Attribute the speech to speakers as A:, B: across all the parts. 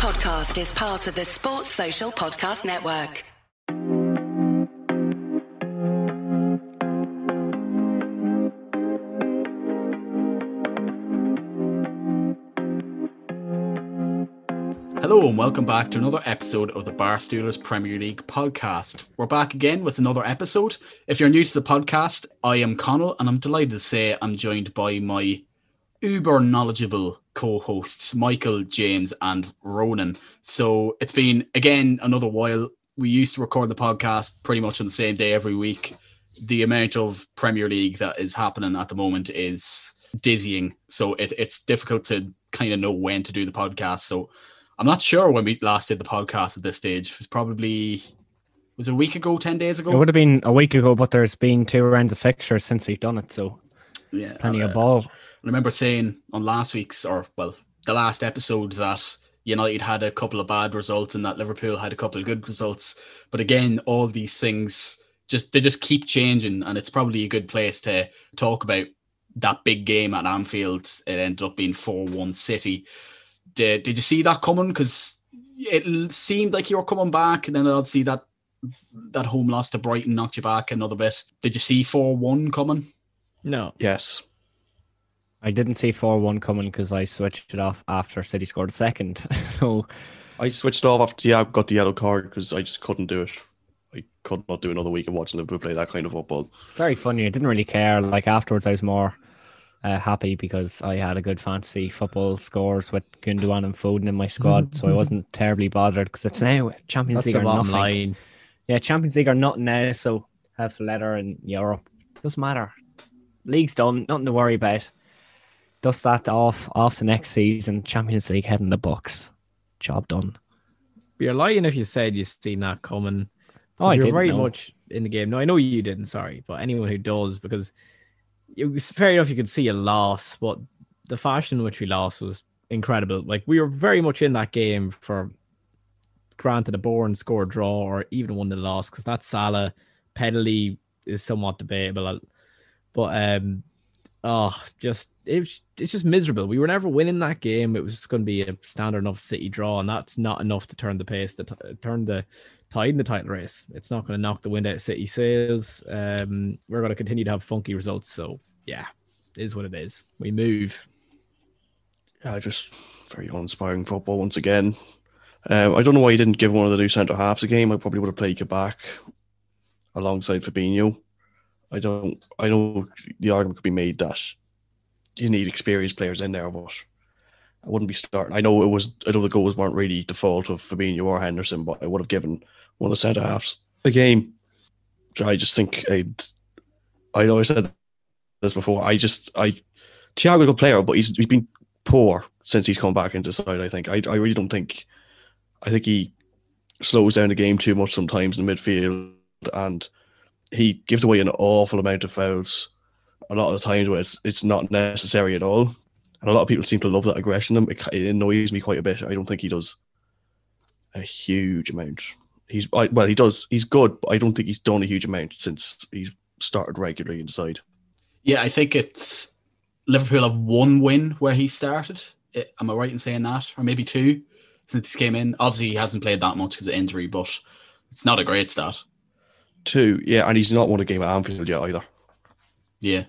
A: podcast is part of the Sports Social Podcast Network.
B: Hello and welcome back to another episode of the Barstoolers Premier League podcast. We're back again with another episode. If you're new to the podcast, I am Connell and I'm delighted to say I'm joined by my uber knowledgeable co-hosts Michael, James, and Ronan. So it's been again another while. We used to record the podcast pretty much on the same day every week. The amount of Premier League that is happening at the moment is dizzying. So it, it's difficult to kind of know when to do the podcast. So I'm not sure when we last did the podcast at this stage. It was probably was a week ago, ten days ago.
C: It would have been a week ago, but there's been two rounds of fixtures since we've done it, so
B: yeah,
C: plenty
B: uh,
C: of ball.
B: I remember saying on last week's or well, the last episode that United had a couple of bad results and that Liverpool had a couple of good results. But again, all these things just they just keep changing, and it's probably a good place to talk about that big game at Anfield. It ended up being four one City. Did, did you see that coming? Because it seemed like you were coming back, and then obviously that that home loss to Brighton knocked you back another bit. Did you see four one coming?
D: No.
E: Yes.
C: I didn't see 4 1 coming because I switched it off after City scored a second. so
E: I switched off after yeah, got the yellow card because I just couldn't do it. I could not do another week of watching Liverpool play that kind of football.
C: it's very funny. I didn't really care. Like afterwards, I was more uh, happy because I had a good fantasy football scores with Gundogan and Foden in my squad. so I wasn't terribly bothered because it's now Champions
D: That's
C: League
D: the
C: or nothing.
D: line.
C: Yeah, Champions League or nothing now. So have letter in Europe. Doesn't matter. League's done. Nothing to worry about. Dust that off after next season. Champions League heading the books. Job done.
D: But you're lying if you said you've seen that coming.
C: Oh, I
D: you're very
C: know.
D: much in the game. No, I know you didn't. Sorry, but anyone who does, because it was fair enough. You could see a loss, but the fashion in which we lost was incredible. Like we were very much in that game for granted a boring score draw or even one the loss because that Salah penalty is somewhat debatable. But um, oh, just it it's just miserable. We were never winning that game. It was going to be a standard enough City draw, and that's not enough to turn the pace to t- turn the tide in the title race. It's not going to knock the wind out of City sails. Um, we're going to continue to have funky results. So yeah, is what it is. We move.
E: Yeah, just very uninspiring football once again. Um, I don't know why he didn't give one of the new centre halves a game. I probably would have played Kabak alongside Fabinho. I don't. I know the argument could be made that you need experienced players in there, but I wouldn't be starting. I know it was. I know the goals weren't really the fault of Fabinho or Henderson, but I would have given one of the centre halves a game. I just think I'd. I know I said this before. I just I Thiago's a good player, but he's he's been poor since he's come back into side. I think I I really don't think. I think he slows down the game too much sometimes in the midfield, and he gives away an awful amount of fouls. A lot of the times where it's it's not necessary at all, and a lot of people seem to love that aggression. It, it annoys me quite a bit. I don't think he does a huge amount. He's I, well, he does. He's good, but I don't think he's done a huge amount since he's started regularly inside.
B: Yeah, I think it's Liverpool have one win where he started. I- Am I right in saying that? Or maybe two since he came in. Obviously, he hasn't played that much because of injury, but it's not a great start.
E: Two, yeah, and he's not won a game at Anfield yet either.
B: Yeah.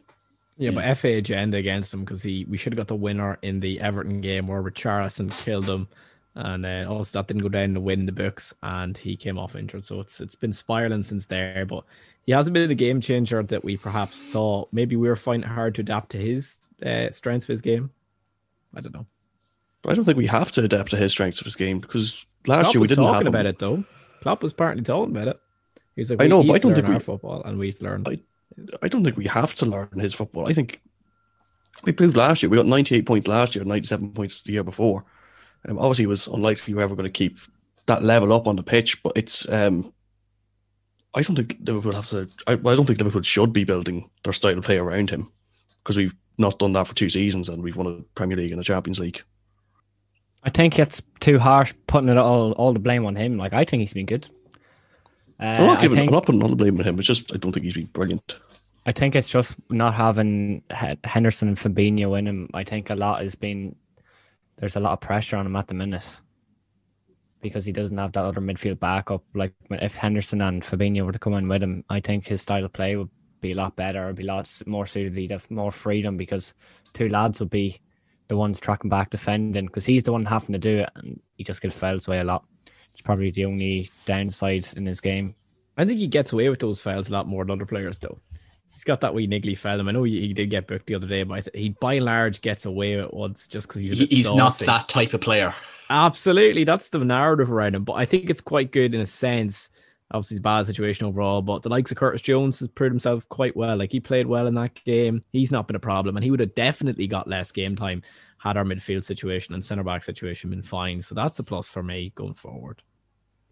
D: Yeah, but FA agenda against him because he we should have got the winner in the Everton game where Richarlison killed him, and uh, also that didn't go down to win the books, and he came off injured. So it's it's been spiraling since there. But he hasn't been the game changer that we perhaps thought. Maybe we were finding it hard to adapt to his uh, strengths of his game. I don't know.
E: But I don't think we have to adapt to his strengths of his game because last
D: Klopp
E: year we
D: was
E: didn't
D: talking
E: have him.
D: about it though. Klopp was partly talking about it. He was like,
E: I know, but I don't think
D: our
E: we-
D: football, and we've learned.
E: I- I don't think we have to learn his football. I think we proved last year. We got 98 points last year, 97 points the year before. Um, obviously, it was unlikely we were ever going to keep that level up on the pitch, but it's. Um, I don't think Liverpool has to. I, I don't think Liverpool should be building their style of play around him because we've not done that for two seasons and we've won a Premier League and a Champions League.
C: I think it's too harsh putting it all all the blame on him. Like I think he's been good. Uh,
E: I'm not giving.
C: think
E: I'm not putting all the blame on him. It's just I don't think he's been brilliant.
C: I think it's just not having Henderson and Fabinho in him. I think a lot has been there's a lot of pressure on him at the minute. because he doesn't have that other midfield backup. Like if Henderson and Fabinho were to come in with him, I think his style of play would be a lot better, It'd be a lot more suited. He'd have more freedom because two lads would be the ones tracking back defending because he's the one having to do it and he just gets fouls away a lot. It's probably the only downside in his game.
D: I think he gets away with those fouls a lot more than other players, though. He's got that wee niggly foul. I know he, he did get booked the other day, but he by and large gets away with once just because he's
B: he's not that type of player.
D: Absolutely, that's the narrative around him. But I think it's quite good in a sense. Obviously, it's a bad situation overall, but the likes of Curtis Jones has proved himself quite well. Like he played well in that game. He's not been a problem, and he would have definitely got less game time had our midfield situation and centre back situation been fine. So that's a plus for me going forward.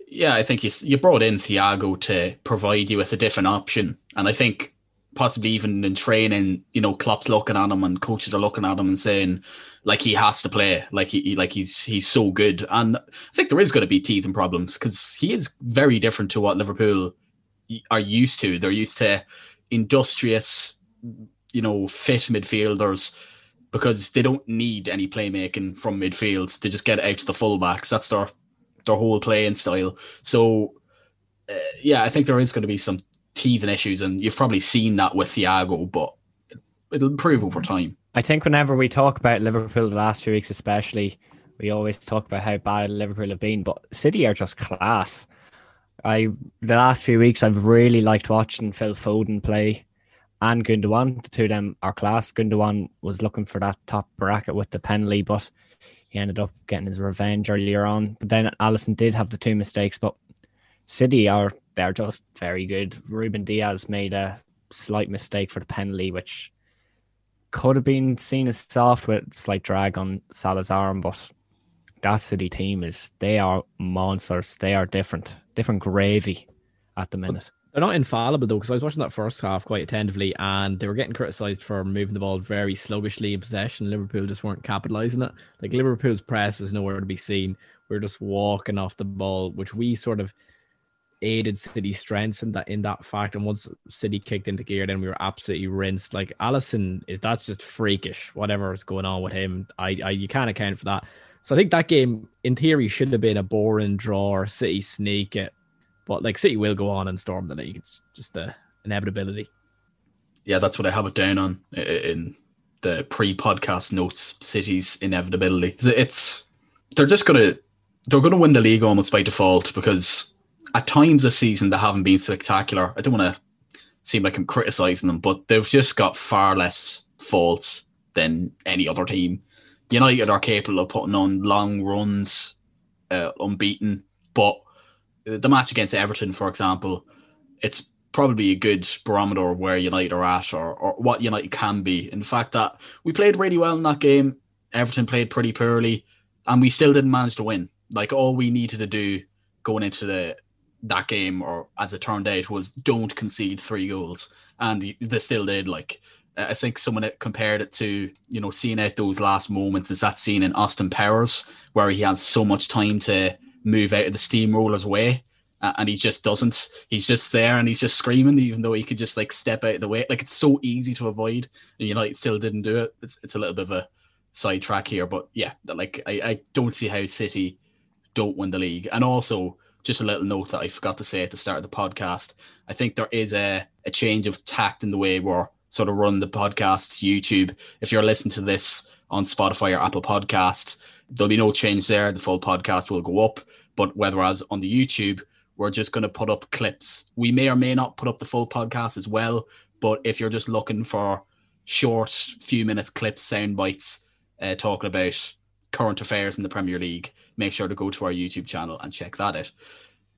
B: Yeah, I think you you brought in Thiago to provide you with a different option, and I think possibly even in training, you know, Klopp's looking at him and coaches are looking at him and saying like he has to play, like he like he's he's so good. And I think there is going to be teething problems because he is very different to what Liverpool are used to. They're used to industrious, you know, fit midfielders because they don't need any playmaking from midfield to just get it out to the fullbacks. That's their their whole playing style. So uh, yeah, I think there is going to be some teething issues, and you've probably seen that with Thiago, but it'll improve over time.
C: I think whenever we talk about Liverpool the last few weeks, especially, we always talk about how bad Liverpool have been, but City are just class. I the last few weeks I've really liked watching Phil Foden play and Gundogan. The two of them are class. Gundogan was looking for that top bracket with the penalty, but he ended up getting his revenge earlier on. But then Alisson did have the two mistakes, but City are they're just very good. Ruben Dias made a slight mistake for the penalty, which could have been seen as soft with slight drag on Salah's arm, but that City team is they are monsters. They are different, different gravy at the minute.
D: They're not infallible though, because I was watching that first half quite attentively, and they were getting criticised for moving the ball very sluggishly in possession. Liverpool just weren't capitalising it. Like Liverpool's press is nowhere to be seen. We we're just walking off the ball, which we sort of aided City's strengths in that in that fact. And once City kicked into gear, then we were absolutely rinsed. Like Alisson is that's just freakish. Whatever is going on with him, I, I you can't account for that. So I think that game, in theory, should have been a boring draw or City sneak it. But like City will go on and storm the league. It's just the inevitability.
B: Yeah, that's what I have it down on in the pre-podcast notes. City's inevitability. It's they're just gonna they're gonna win the league almost by default because at times this season they haven't been spectacular. I don't want to seem like I'm criticizing them, but they've just got far less faults than any other team. United are capable of putting on long runs, uh, unbeaten, but the match against Everton, for example, it's probably a good barometer of where United are at or, or what United can be. In the fact, that we played really well in that game. Everton played pretty poorly, and we still didn't manage to win. Like all we needed to do going into the that game, or as it turned out, was don't concede three goals, and they still did. Like I think someone compared it to you know seeing out those last moments is that scene in Austin Powers where he has so much time to move out of the steamroller's way. And he just doesn't. He's just there and he's just screaming, even though he could just like step out of the way. Like it's so easy to avoid, and United still didn't do it. It's, it's a little bit of a sidetrack here, but yeah, like I, I don't see how City don't win the league. And also, just a little note that I forgot to say at the start of the podcast. I think there is a, a change of tact in the way we're sort of run the podcasts, YouTube. If you're listening to this on Spotify or Apple Podcasts, there'll be no change there. The full podcast will go up. But whereas on the YouTube, we're just going to put up clips. We may or may not put up the full podcast as well. But if you're just looking for short, few minutes clips, sound bites, uh, talking about current affairs in the Premier League, make sure to go to our YouTube channel and check that out.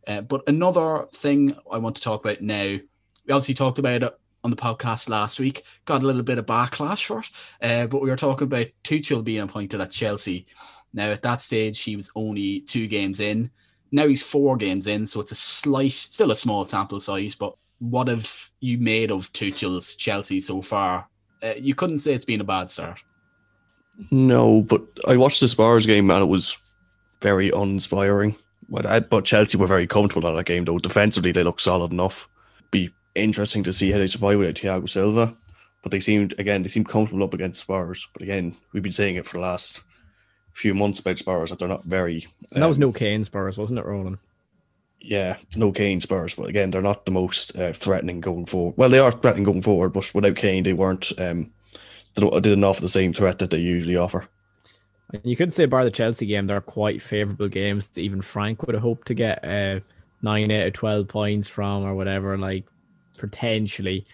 B: Uh, but another thing I want to talk about now, we obviously talked about it on the podcast last week, got a little bit of backlash for it, uh, but we were talking about Tuchel being appointed at Chelsea. Now, at that stage, he was only two games in. Now he's four games in, so it's a slight, still a small sample size, but what have you made of Tuchel's Chelsea so far? Uh, you couldn't say it's been a bad start.
E: No, but I watched the Spurs game and it was very uninspiring. But, Chelsea were very comfortable in that game, though. Defensively, they looked solid enough. Be interesting to see how they survive without Thiago Silva. But they seemed, again, they seemed comfortable up against Spurs. But again, we've been saying it for the last few months about Spurs that they're not very.
D: And that was
E: um,
D: no Kane Spurs, wasn't it, Ronan?
E: Yeah, no Kane Spurs, but again, they're not the most uh, threatening going forward. Well, they are threatening going forward, but without Kane, they weren't. Um, they didn't offer the same threat that they usually offer.
D: And you could say, bar the Chelsea game, they're quite favourable games that even Frank would have hoped to get uh, nine out of twelve points from, or whatever. Like potentially.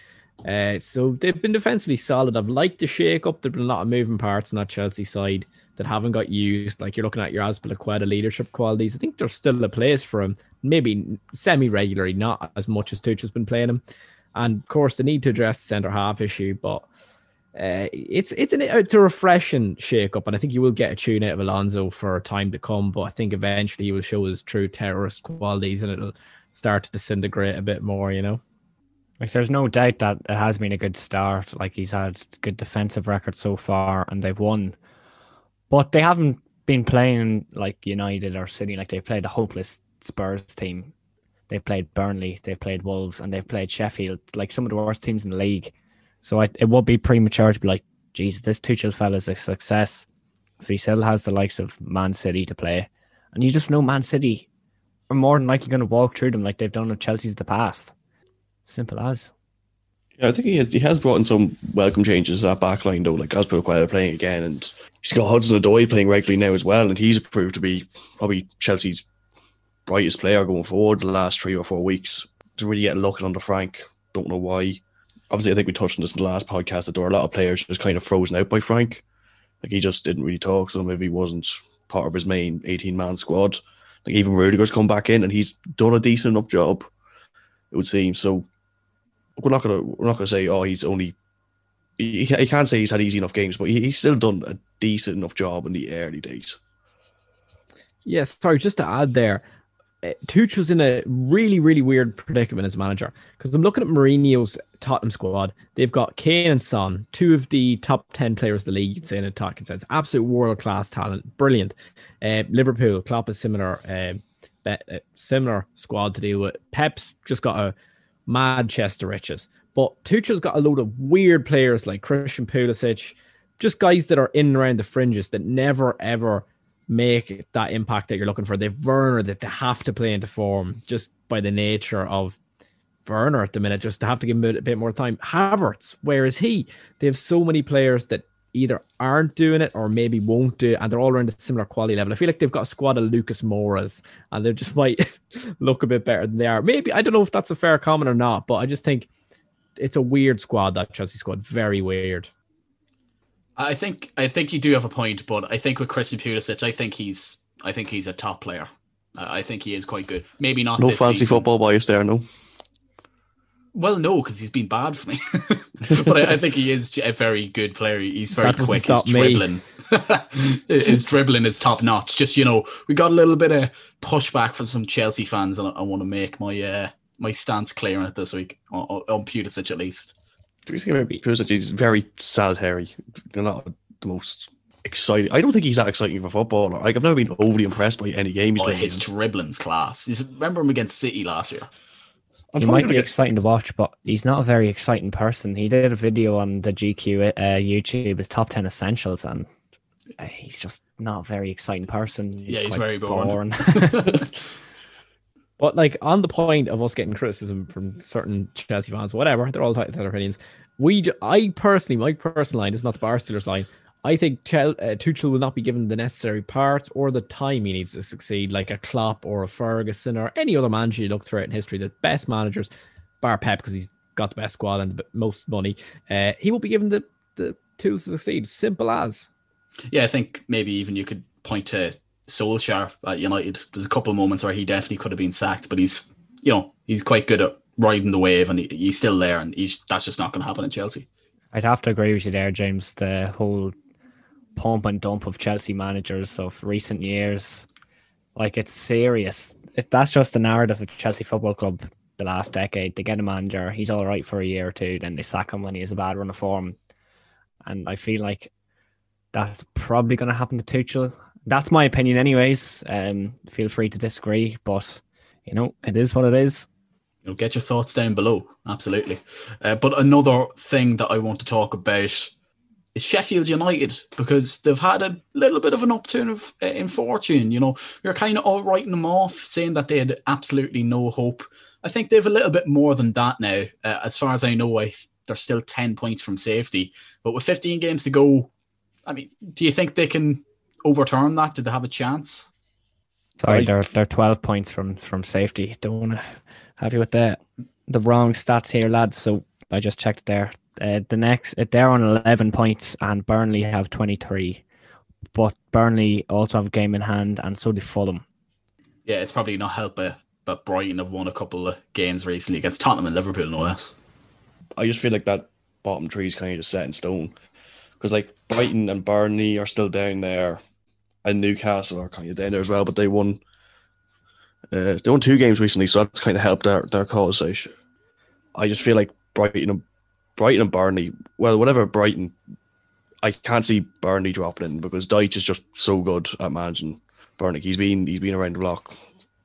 D: Uh, so they've been defensively solid. I've liked the shake up. There've been a lot of moving parts on that Chelsea side that haven't got used. Like you're looking at your Azpilicueta leadership qualities. I think there's still a place for him, maybe semi regularly, not as much as Tuchel's been playing him. And of course, they need to address the centre half issue, but uh, it's it's an it's a refreshing shake up, and I think you will get a tune out of Alonso for a time to come. But I think eventually he will show his true terrorist qualities, and it'll start to disintegrate a bit more. You know.
C: Like, there's no doubt that it has been a good start. Like, he's had good defensive record so far, and they've won. But they haven't been playing like United or City. Like, they played a hopeless Spurs team. They've played Burnley, they've played Wolves, and they've played Sheffield, like some of the worst teams in the league. So I, it would be premature to be like, Jesus, this Tuchel fella is a success. So he still has the likes of Man City to play. And you just know Man City are more than likely going to walk through them like they've done with Chelsea's in the past. Simple as.
E: Yeah, I think he has, he has brought in some welcome changes to that back line, though, like Azpilicueta playing again, and he's got Hudson Odoi playing regularly now as well, and he's proved to be probably Chelsea's brightest player going forward the last three or four weeks. To really get a looking under Frank, don't know why. Obviously, I think we touched on this in the last podcast that there were a lot of players just kind of frozen out by Frank. Like he just didn't really talk, so maybe he wasn't part of his main 18 man squad. Like even Rudiger's come back in and he's done a decent enough job, it would seem. So we're not gonna we're not gonna say oh he's only he, he can't say he's had easy enough games, but he, he's still done a decent enough job in the early days.
D: Yes, sorry, just to add there, uh, was in a really, really weird predicament as manager because I'm looking at Mourinho's Tottenham squad. They've got Kane and Son, two of the top 10 players of the league, you'd say in a Tottenham sense. Absolute world class talent, brilliant. Uh, Liverpool, Klopp is similar, uh, similar squad to deal with. Pep's just got a mad chest of riches. But Tuchel's got a load of weird players like Christian Pulisic, just guys that are in and around the fringes that never ever make that impact that you're looking for. They've Werner that they have to play into form just by the nature of Werner at the minute, just to have to give him a bit more time. Havertz, where is he? They have so many players that either aren't doing it or maybe won't do it, and they're all around a similar quality level. I feel like they've got a squad of Lucas Moras, and they just might look a bit better than they are. Maybe I don't know if that's a fair comment or not, but I just think it's a weird squad that Chelsea squad, very weird.
B: I think I think you do have a point, but I think with Christian Pulisic, I think he's I think he's a top player. I think he is quite good. Maybe not.
E: No
B: this
E: fancy
B: season.
E: football bias there, no.
B: Well, no, because he's been bad for me. but I, I, think he is a very good player. He's very
D: That
B: quick.
D: stop
B: His
D: me.
B: dribbling, his dribbling is top notch. Just you know, we got a little bit of pushback from some Chelsea fans, and I, I want to make my uh, my stance clear on it this week on, on Pulisic at least.
E: Pulisic is very solitary. They're not the most exciting. I don't think he's that exciting of a footballer. Like I've never been overly impressed by any game he's
B: Oh,
E: played.
B: his dribbling's class. He's, remember him against City last year?
E: I'm
C: he might be
E: get-
C: exciting to watch, but he's not a very exciting person. He did a video on the GQ uh, YouTube, his top 10 essentials, and uh, he's just not a very exciting person.
B: Yeah, he's very boring.
D: But like on the point of us getting criticism from certain Chelsea fans, whatever, they're all entitled to their opinions. We, I personally, my personal line is not the Barstoolers line. I think Chel- uh, Tuchel will not be given the necessary parts or the time he needs to succeed, like a Klopp or a Ferguson or any other manager you look throughout in history. The best managers, bar Pep because he's got the best squad and the most money, uh, he will be given the the tools to succeed. Simple as.
B: yeah, I think maybe even you could point to Solskjaer at United. There's a couple of moments where he definitely could have been sacked, but he's you know he's quite good at riding the wave, and he, he's still there, and he's that's just not going to happen in Chelsea.
C: I'd have to agree with you there, James. The whole pump and dump of Chelsea managers of recent years, like it's serious. It, that's just the narrative of Chelsea Football Club the last decade. They get a manager, he's all right for a year or two, then they sack him when he has a bad run of form. And I feel like that's probably going to happen to Tuchel. That's my opinion, anyways. Um, feel free to disagree, but you know it is what it is.
B: You get your thoughts down below. Absolutely. Uh, but another thing that I want to talk about is Sheffield United because they've had a little bit of an upturn of uh, in fortune. You know, we are kind of all writing them off, saying that they had absolutely no hope. I think they have a little bit more than that now. Uh, as far as I know, I, they're still 10 points from safety. But with 15 games to go, I mean, do you think they can overturn that? Do they have a chance?
C: Sorry, they're they're 12 points from from safety. Don't want to have you with the the wrong stats here, lads. So I just checked there. Uh, the next, uh, they're on 11 points, and Burnley have 23. But Burnley also have a game in hand, and so do Fulham.
B: Yeah, it's probably not helping, but Brighton have won a couple of games recently against Tottenham and Liverpool, no less.
E: I just feel like that bottom three is kind of just set in stone because like Brighton and Burnley are still down there, and Newcastle are kind of down there as well. But they won, uh, they won two games recently, so that's kind of helped their their cause. I, I just feel like Brighton and Brighton and Burnley. Well, whatever Brighton, I can't see Burnley dropping in because Dyche is just so good at managing Burnley. He's been he's been around the block.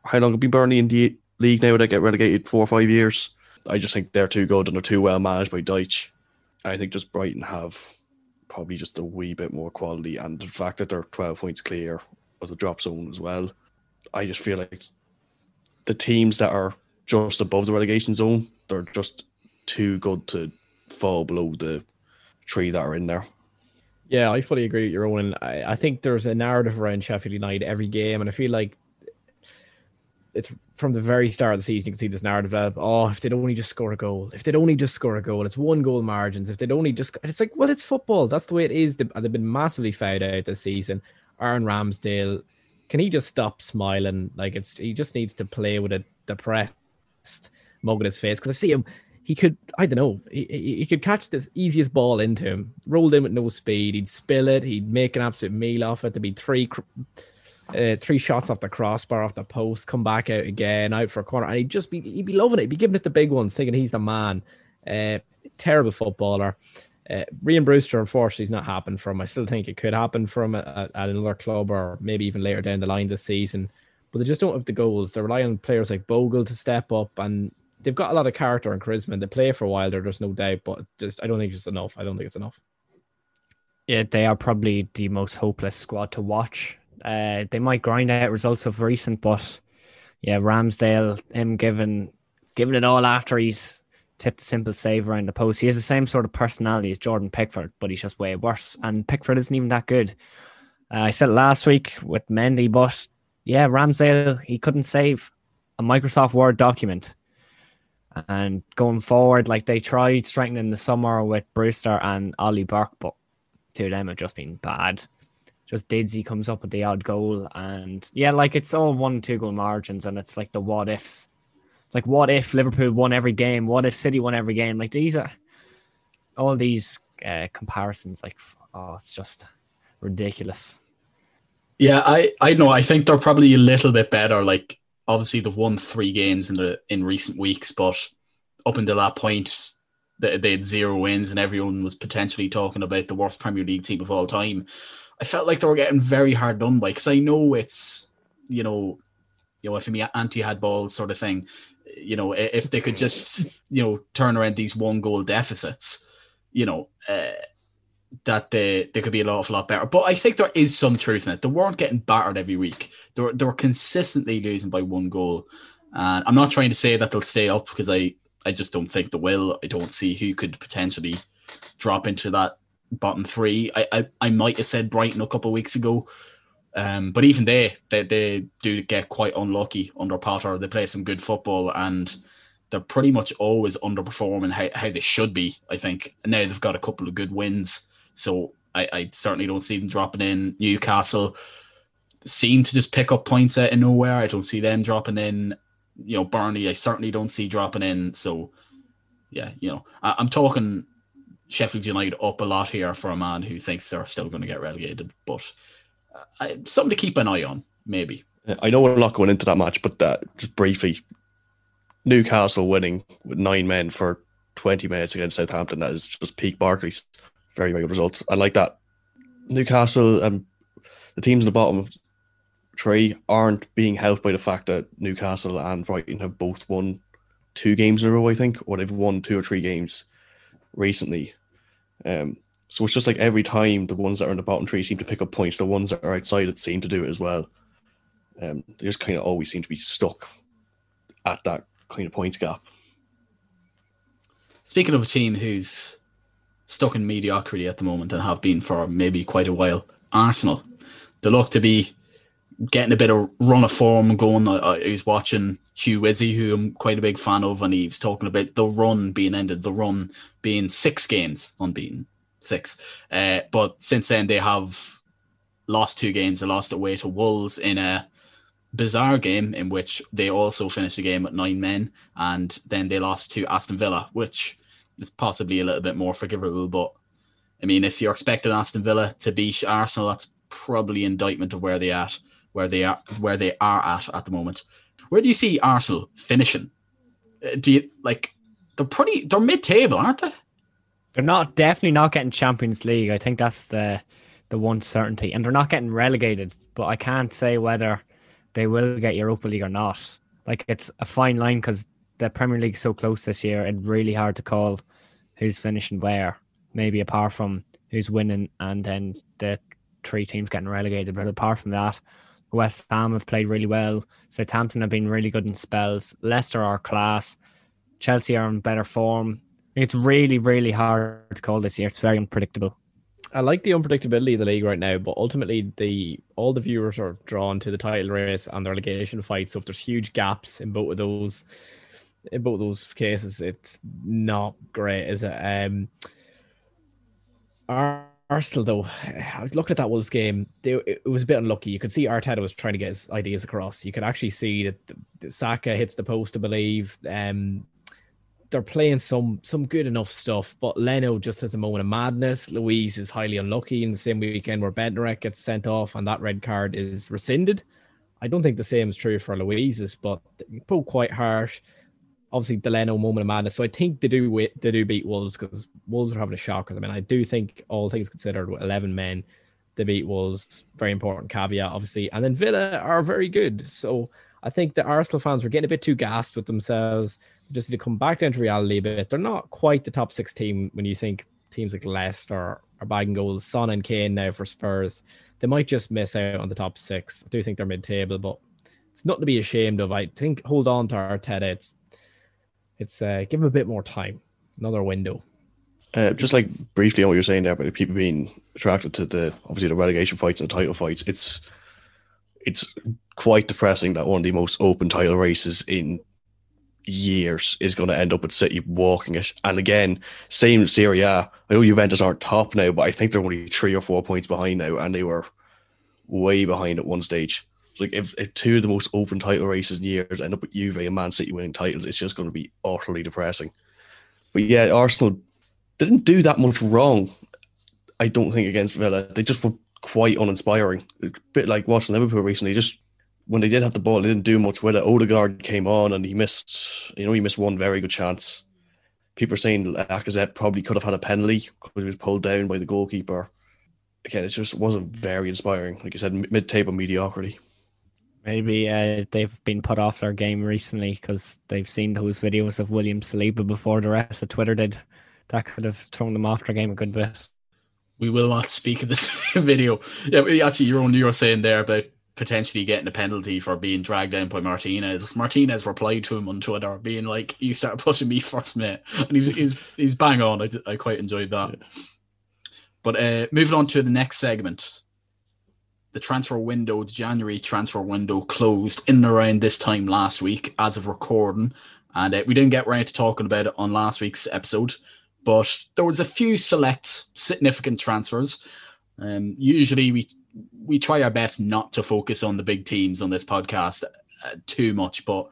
E: How long have been Burnley in the league now? They get relegated four or five years. I just think they're too good and they're too well managed by Dyche. I think just Brighton have probably just a wee bit more quality, and the fact that they're twelve points clear of the drop zone as well. I just feel like the teams that are just above the relegation zone, they're just too good to fall below the three that are in there.
D: Yeah, I fully agree with your own. I, I think there's a narrative around Sheffield United every game, and I feel like it's from the very start of the season. You can see this narrative of, oh, if they'd only just score a goal, if they'd only just score a goal, it's one goal margins. If they'd only just, it's like, well, it's football. That's the way it is. They've been massively fouled out this season. Aaron Ramsdale, can he just stop smiling? Like it's, he just needs to play with a depressed mug in his face because I see him he could, I don't know, he, he could catch the easiest ball into him, rolled in with no speed. He'd spill it. He'd make an absolute meal off it. There'd be three, uh, three shots off the crossbar, off the post, come back out again, out for a corner, and he'd just be, he'd be loving it. He'd be giving it the big ones, thinking he's the man. Uh, terrible footballer. Uh, Rhian Brewster, unfortunately, is not happened from. I still think it could happen from at, at another club or maybe even later down the line this season. But they just don't have the goals. They rely on players like Bogle to step up, and they've got a lot of character and charisma. And they play for a while there, there's no doubt, but just I don't think it's enough. I don't think it's enough.
C: Yeah, they are probably the most hopeless squad to watch. Uh, they might grind out results of recent, but yeah, Ramsdale, him giving giving it all after he's tipped a simple save around the post. He has the same sort of personality as Jordan Pickford, but he's just way worse. And Pickford isn't even that good. Uh, I said last week with Mendy, but yeah, Ramsdale, he couldn't save a Microsoft Word document. And going forward, like they tried strengthening the summer with Brewster and Ollie Burke, but two of them have just been bad. Just Didsy comes up with the odd goal, and yeah, like it's all one two goal margins, and it's like the what ifs. It's like what if Liverpool won every game? What if City won every game? Like these are all these uh, comparisons. Like oh, it's just ridiculous.
B: Yeah, I I know. I think they're probably a little bit better. Like obviously they've won three games in the in recent weeks, but up until that point, they, they had zero wins, and everyone was potentially talking about the worst Premier League team of all time. I felt like they were getting very hard done by because I know it's you know, you know, if me anti had balls sort of thing. You know, if they could just you know turn around these one goal deficits, you know. Uh, that they, they could be a lot, a lot better. But I think there is some truth in it. They weren't getting battered every week. They were, they were consistently losing by one goal. And I'm not trying to say that they'll stay up because I, I just don't think they will. I don't see who could potentially drop into that bottom three. I, I, I might have said Brighton a couple of weeks ago. Um, but even they, they, they do get quite unlucky under Potter. They play some good football and they're pretty much always underperforming how, how they should be, I think. And now they've got a couple of good wins. So I, I certainly don't see them dropping in. Newcastle seem to just pick up points out of nowhere. I don't see them dropping in. You know, Burnley, I certainly don't see dropping in. So, yeah, you know, I, am talking Sheffield United up a lot here for a man who thinks they're still going to get relegated. But uh, something to keep an eye on, maybe.
E: I know we're not going into that match, but uh, just briefly, Newcastle winning with nine men for 20 minutes against Southampton. That is just peak Barclays very, very good results. I like that. Newcastle and the teams in the bottom three aren't being helped by the fact that Newcastle and Brighton have both won two games in a row, I think, or they've won two or three games recently. Um, So it's just like every time the ones that are in the bottom three seem to pick up points, the ones that are outside it seem to do it as well. Um, they just kind of always seem to be stuck at that kind of points gap.
B: Speaking of a team who's stuck in mediocrity at the moment and have been for maybe quite a while, Arsenal. They look to be getting a bit of run of form going. I, I was watching Hugh Wizzy, who I'm quite a big fan of, and he was talking about the run being ended, the run being six games unbeaten, six. Uh, but since then, they have lost two games. They lost away to Wolves in a bizarre game in which they also finished the game at nine men, and then they lost to Aston Villa, which is possibly a little bit more forgivable. But I mean, if you're expecting Aston Villa to beat Arsenal, that's probably indictment of where they at, where they are, where they are at at the moment. Where do you see Arsenal finishing? Uh, Do you like? They're pretty. They're mid-table, aren't they?
C: They're not definitely not getting Champions League. I think that's the the one certainty, and they're not getting relegated. But I can't say whether they will get Europa League or not. Like it's a fine line because the Premier League's so close this year. It's really hard to call who's finishing where. Maybe apart from who's winning, and then the three teams getting relegated. But apart from that, West Ham have played really well. Southampton have been really good in spells. Leicester are class. Chelsea are in better form. It's really, really hard to call this year. It's very unpredictable.
D: I like the unpredictability of the league right now, but ultimately the all the viewers are drawn to the title race and the relegation fight. So if there's huge gaps in both of those in both those cases, it's not great, is it? Um Ar- Arsenal though, I looking at that Wolves game. They, it was a bit unlucky. You could see Arteta was trying to get his ideas across. You could actually see that Saka hits the post, I believe. Um, they're playing some some good enough stuff, but Leno just has a moment of madness. Luiz is highly unlucky in the same weekend where Bednarek gets sent off and that red card is rescinded. I don't think the same is true for Luiz's, but both quite harsh. Obviously, Delano moment of madness. So I think they do wi- they do beat Wolves because Wolves are having a shocker. I mean, I do think all things considered, with eleven men, they beat Wolves. Very important caveat, obviously. And then Villa are very good. So I think the Arsenal fans were getting a bit too gassed with themselves. Just need to come back down to reality a bit. They're not quite the top six team when you think teams like Leicester are bagging goals. Son and Kane now for Spurs. They might just miss out on the top six. I do think they're mid table, but it's nothing to be ashamed of. I think hold on to Arteta. It's it's uh, give him a bit more time, another window.
E: Uh, just like briefly on what you're saying there about people being attracted to the obviously the relegation fights and the title fights, it's it's quite depressing that one of the most open title races in years is going to end up with City walking it. And again, same Serie A. I know Juventus aren't top now, but I think they're only three or four points behind now, and they were way behind at one stage. Like if, if two of the most open title races in years end up with Juve and Man City winning titles, it's just going to be utterly depressing. But yeah, Arsenal didn't do that much wrong. I don't think against Villa. They just were quite uninspiring. A bit like watching Liverpool recently. Just when they did have the ball, they didn't do much with it. Odegaard came on and he missed. You know, he missed one very good chance. People are saying Lacazette probably could have had a penalty because he was pulled down by the goalkeeper. Again, it just wasn't very inspiring. Like I said, mid-table mediocrity.
C: Maybe uh, they've been put off their game recently because they've seen those videos of William Saliba before the rest of Twitter did. That could have thrown them off their game a good bit.
B: We will not speak of this video. Yeah, actually, you're only you're saying there about potentially getting a penalty for being dragged down by Martinez. Martinez replied to him on Twitter, being like, "You started pushing me first, mate," and he's he's he's bang on. I, I quite enjoyed that. But uh, moving on to the next segment, the transfer window, the January transfer window closed in around this time last week, as of recording, and uh, we didn't get around to talking about it on last week's episode. But there was a few select significant transfers. Um, usually we we try our best not to focus on the big teams on this podcast uh, too much, but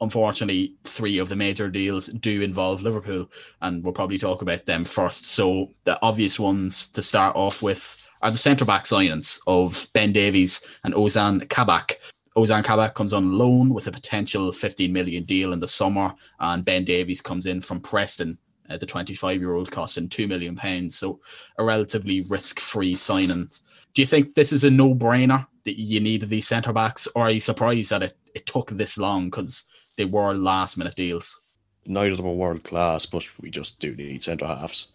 B: unfortunately, three of the major deals do involve Liverpool, and we'll probably talk about them first. So the obvious ones to start off with are the centre back signings of Ben Davies and Ozan Kabak. Ozan Kabak comes on loan with a potential 15 million deal in the summer, and Ben Davies comes in from Preston. Uh, the 25 year old costing £2 million. So, a relatively risk free signing. Do you think this is a no brainer that you need these centre backs, or are you surprised that it, it took this long because they were last minute deals?
E: Neither of them are world class, but we just do need centre halves.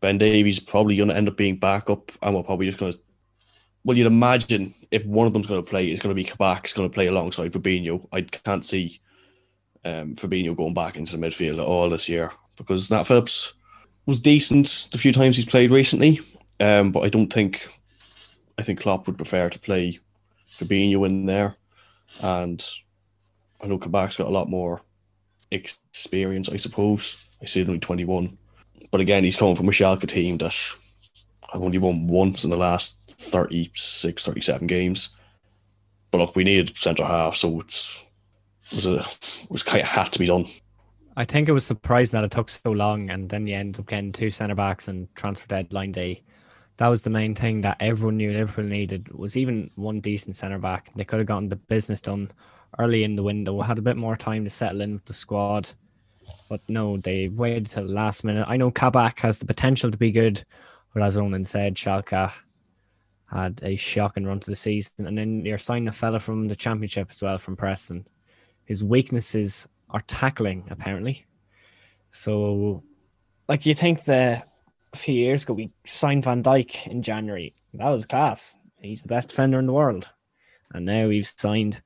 E: Ben Davies probably going to end up being backup, and we're probably just going to. Well, you'd imagine if one of them's going to play, it's going to be Kabak's going to play alongside Fabinho. I can't see um, Fabinho going back into the midfield at all this year because Nat Phillips was decent the few times he's played recently, um, but I don't think. I think Klopp would prefer to play Fabinho in there, and I know Kabak's got a lot more experience, I suppose. I see him only 21. But again, he's coming from a Schalke team that I've only won once in the last 36, 37 games. But look, we needed centre half, so it was a it was kind of had to be done.
C: I think it was surprising that it took so long, and then you end up getting two centre backs and transfer deadline day. That was the main thing that everyone knew Liverpool needed was even one decent centre back. They could have gotten the business done early in the window, had a bit more time to settle in with the squad. But no, they waited till the last minute. I know Kabak has the potential to be good, but as Ronan said, Schalke had a shocking run to the season. And then you're signing a fella from the championship as well from Preston. His weaknesses are tackling, apparently. So, like, you think the a few years ago we signed Van Dijk in January. That was class. He's the best defender in the world. And now we've signed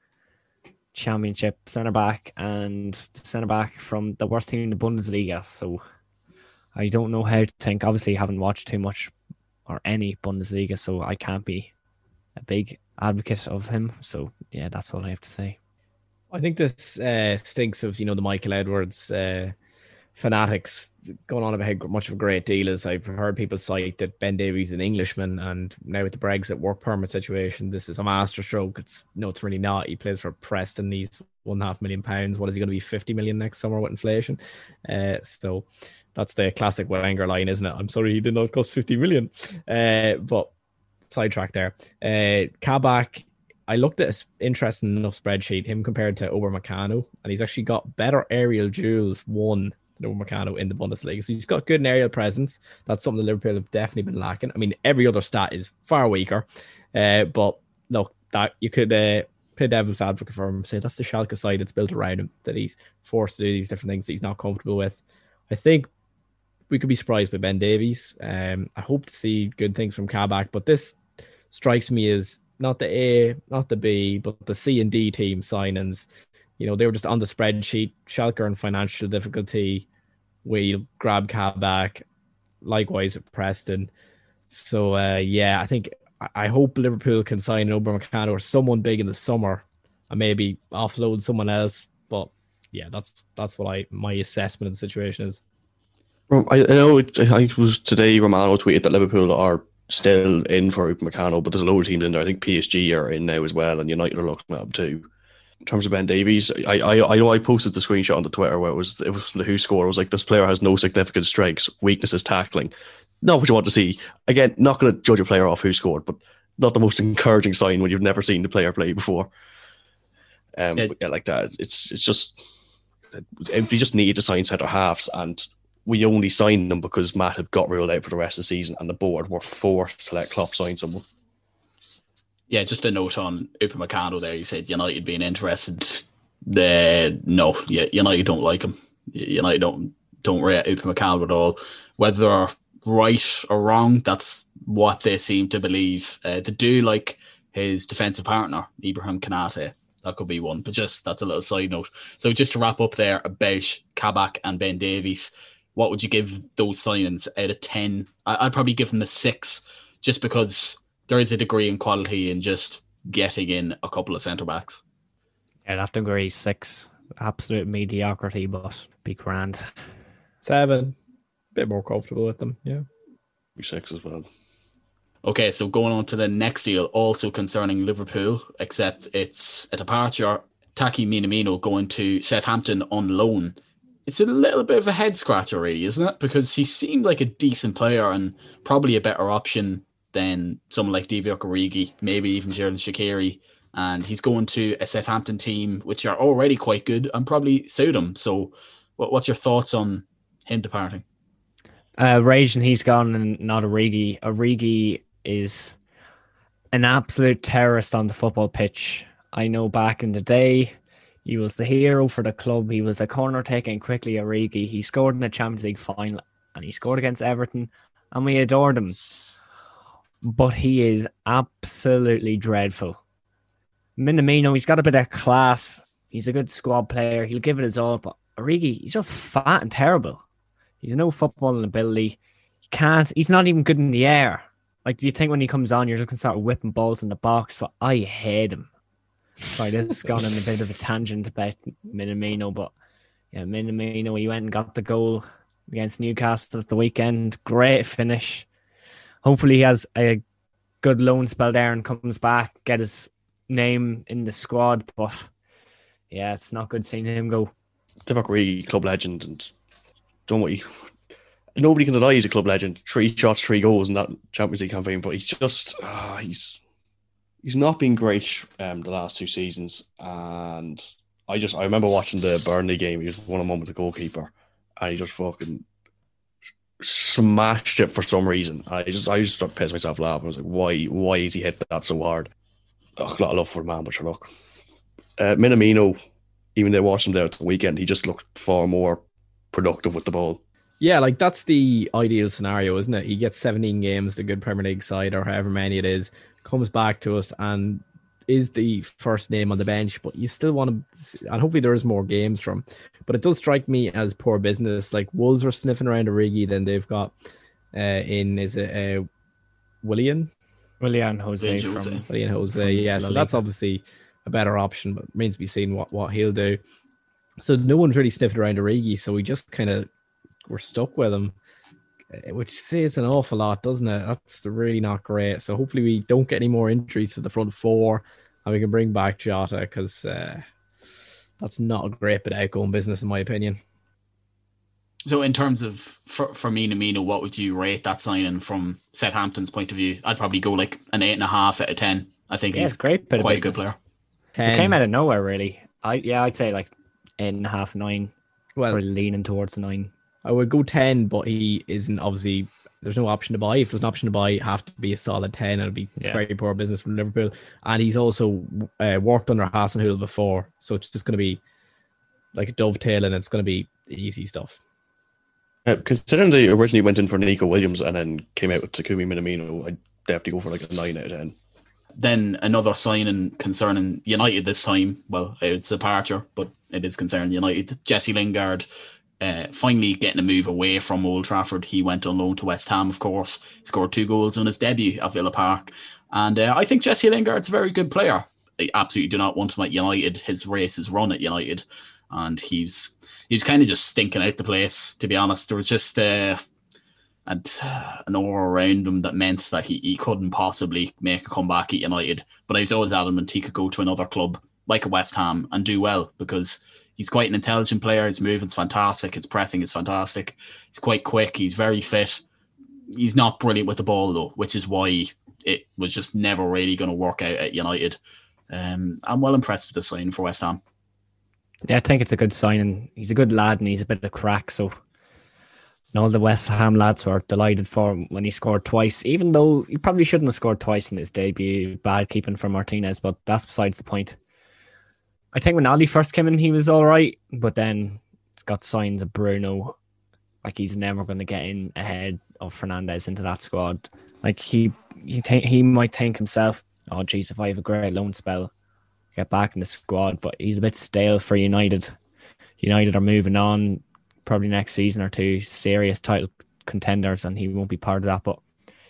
C: championship centre back and centre back from the worst team in the Bundesliga. So I don't know how to think. Obviously, haven't watched too much or any Bundesliga, so I can't be a big advocate of him. So yeah, that's all I have to say.
D: I think this uh, stinks of you know the Michael Edwards uh, fanatics going on about how much of a great deal is. I've heard people cite that Ben Davies is an Englishman, and now with the Brexit work permit situation, this is a masterstroke. It's no, it's really not. He plays for Preston. He's one and a half million pounds. What is he going to be? Fifty million next summer with inflation. Uh, so that's the classic Wenger line, isn't it? I'm sorry, he did not cost fifty million. Uh, but sidetrack there. Uh, Kabak. I looked at his interesting enough spreadsheet, him compared to Upamecano, and he's actually got better aerial duels won Upamecano in the Bundesliga. So he's got good aerial presence. That's something that Liverpool have definitely been lacking. I mean, every other stat is far weaker. Uh, but look, that you could uh, play devil's advocate for him. Say that's the Schalke side that's built around him that he's forced to do these different things that he's not comfortable with. I think we could be surprised by Ben Davies. Um, I hope to see good things from Kabak, but this strikes me as not the A, not the B, but the C and D team signings. You know, they were just on the spreadsheet. Schalke in financial difficulty. We'll grab Kabak. Likewise at Preston. So uh, yeah, I think I hope Liverpool can sign an Upamecano or someone big in the summer and maybe offload someone else. But yeah, that's that's what I my assessment of the situation is.
E: I, know it, I think it was today Romano tweeted that Liverpool are still in for Upamecano, but there's a load of teams in there. I think PSG are in now as well, and United are looking at them too in terms of Ben Davies, I, I I know I posted the screenshot on the Twitter where it was it was the WhoScored. It was like this player has no significant strengths, weaknesses tackling. Not what you want to see. Again, not going to judge a player off WhoScored, but not the most encouraging sign when you've never seen the player play before. Um, yeah. yeah, like that. It's it's just we just need to sign centre halves, and we only signed them because Matt had got ruled out for the rest of the season, and the board were forced to let Klopp sign someone
B: yeah, just a note on Upamecano there. He said United being interested. Uh, no, yeah, United don't like him. United don't don't rate Upamecano at all. Whether they're right or wrong, that's what they seem to believe. Uh, they do like his defensive partner, Ibrahim Konate. That could be one, but just that's a little side note. So just to wrap up there about Kabak and Ben Davies, what would you give those signings out of ten? I'd probably give them a six, just because there is a degree in quality in just getting in a couple of centre backs.
C: Yeah, I'd have to agree six. Absolute mediocrity, but be grand.
D: Seven. a Bit more comfortable with them, yeah.
E: Be six as well.
B: Okay, so going on to the next deal, also concerning Liverpool, except it's a departure. Taki Minamino going to Southampton on loan. It's a little bit of a head scratcher, really, isn't it? Because he seemed like a decent player and probably a better option than someone like Divock Origi, maybe even Xherdan Shaqiri. And he's going to a Southampton team which are already quite good and probably suit him. So, what, what's your thoughts on him departing?
C: Uh, he's gone, and not Origi. Origi is an absolute terrorist on the football pitch. I know back in the day, he was the hero for the club. He was a corner taking quickly. Origi. He scored in the Champions League final, and he scored against Everton and we adored him. But he is absolutely dreadful. Minamino, he's got a bit of class. He's a good squad player. He'll give it his all. But Origi, he's just fat and terrible. He's no footballing ability. He can't. He's not even good in the air. Like, do you think when he comes on, you're just gonna start whipping balls in the box? But I hate him. Sorry, this has gone on a bit of a tangent about Minamino, but yeah, Minamino, he went and got the goal against Newcastle at the weekend. Great finish. Hopefully, he has a good loan spell there and comes back, get his name in the squad. But yeah, it's not good seeing him go.
E: Divock Origi, club legend, and what he. Nobody can deny he's a club legend. Three shots, three goals in that Champions League campaign, but he's just uh, he's he's not been great um, the last two seasons. And I just I remember watching the Burnley game. He was one on one with the goalkeeper, and he just fucking smashed it for some reason. I just I just started pissing myself laughing. I was like, why why is he hit that so hard? Oh, a lot of love for man, but sure, look, uh, Minamino, even though I watched him there at the weekend, he just looked far more productive with the ball.
D: Yeah, like that's the ideal scenario, isn't it? He gets 17 games, the good Premier League side, or however many it is, comes back to us and is the first name on the bench, but you still want to, and hopefully there is more games from. But it does strike me as poor business. Like Wolves are sniffing around Origi, then they've got uh, in is it uh, Willian,
C: Willian Jose
B: Willian
C: from
B: Jose.
D: Willian Jose.
C: From
D: Yeah, so that's obviously a better option, but remains to be seen what what he'll do. So no one's really sniffed around Origi, so we just kind of we're stuck with him, which says an awful lot, doesn't it? That's really not great. So hopefully we don't get any more injuries to the front four, and we can bring back Jota because uh, that's not a great bit of outgoing business in my opinion.
B: So, in terms of for, for Minamino, what would you rate that signing from Southampton's point of view? I'd probably go like an eight and a half out of ten. I think
C: Yeah,
B: he's
C: it's great bit
B: quite a good
C: business.
B: player.
C: It came out of nowhere, really. I yeah, I'd say like eight and a half, nine.
D: well,
C: We're leaning towards the nine.
D: I would go 10, but he isn't obviously. There's no option to buy. If there's an option to buy, it'd have to be a solid 10. It'll be
C: Yeah.
D: very poor business from Liverpool. And he's also uh, worked under Hasenhüttl before. So it's just going to be like a dovetail and it's going to be easy stuff.
E: Uh, considering they originally went in for Neco Williams and then came out with Takumi Minamino, I'd definitely go for like a nine out of ten.
B: Then another signing concerning United this time. Well, it's a departure, but it is concerning United. Jesse Lingard uh, finally getting a move away from Old Trafford. He went on loan to West Ham, of course. Scored two goals on his debut at Villa Park. And uh, I think Jesse Lingard's a very good player. I absolutely do not want him at United. His race is run at United. And he's he was kind of just stinking out the place, to be honest. There was just uh, and an aura around him that meant that he, he couldn't possibly make a comeback at United. But I was always adamant he could go to another club like a West Ham and do well because he's quite an intelligent player. His movement's fantastic. His pressing is fantastic. He's quite quick. He's very fit. He's not brilliant with the ball though, which is why it was just never really going to work out at United. Um, I'm well impressed with the sign for West Ham.
C: Yeah, I think it's a good signing. He's a good lad and he's a bit of a crack. So, and all the West Ham lads were delighted for him when he scored twice, even though he probably shouldn't have scored twice in his debut. Bad keeping from Martinez, but that's besides the point. I think when Ali first came in, he was all right, but then it's got signs of Bruno. Like he's never going to get in ahead of Fernandes into that squad. Like he, he, th- he might think himself, "Oh, geez, if I have a great loan spell, get back in the squad, but he's a bit stale for United. United are moving on probably next season or two, serious title contenders, and he won't be part of that. But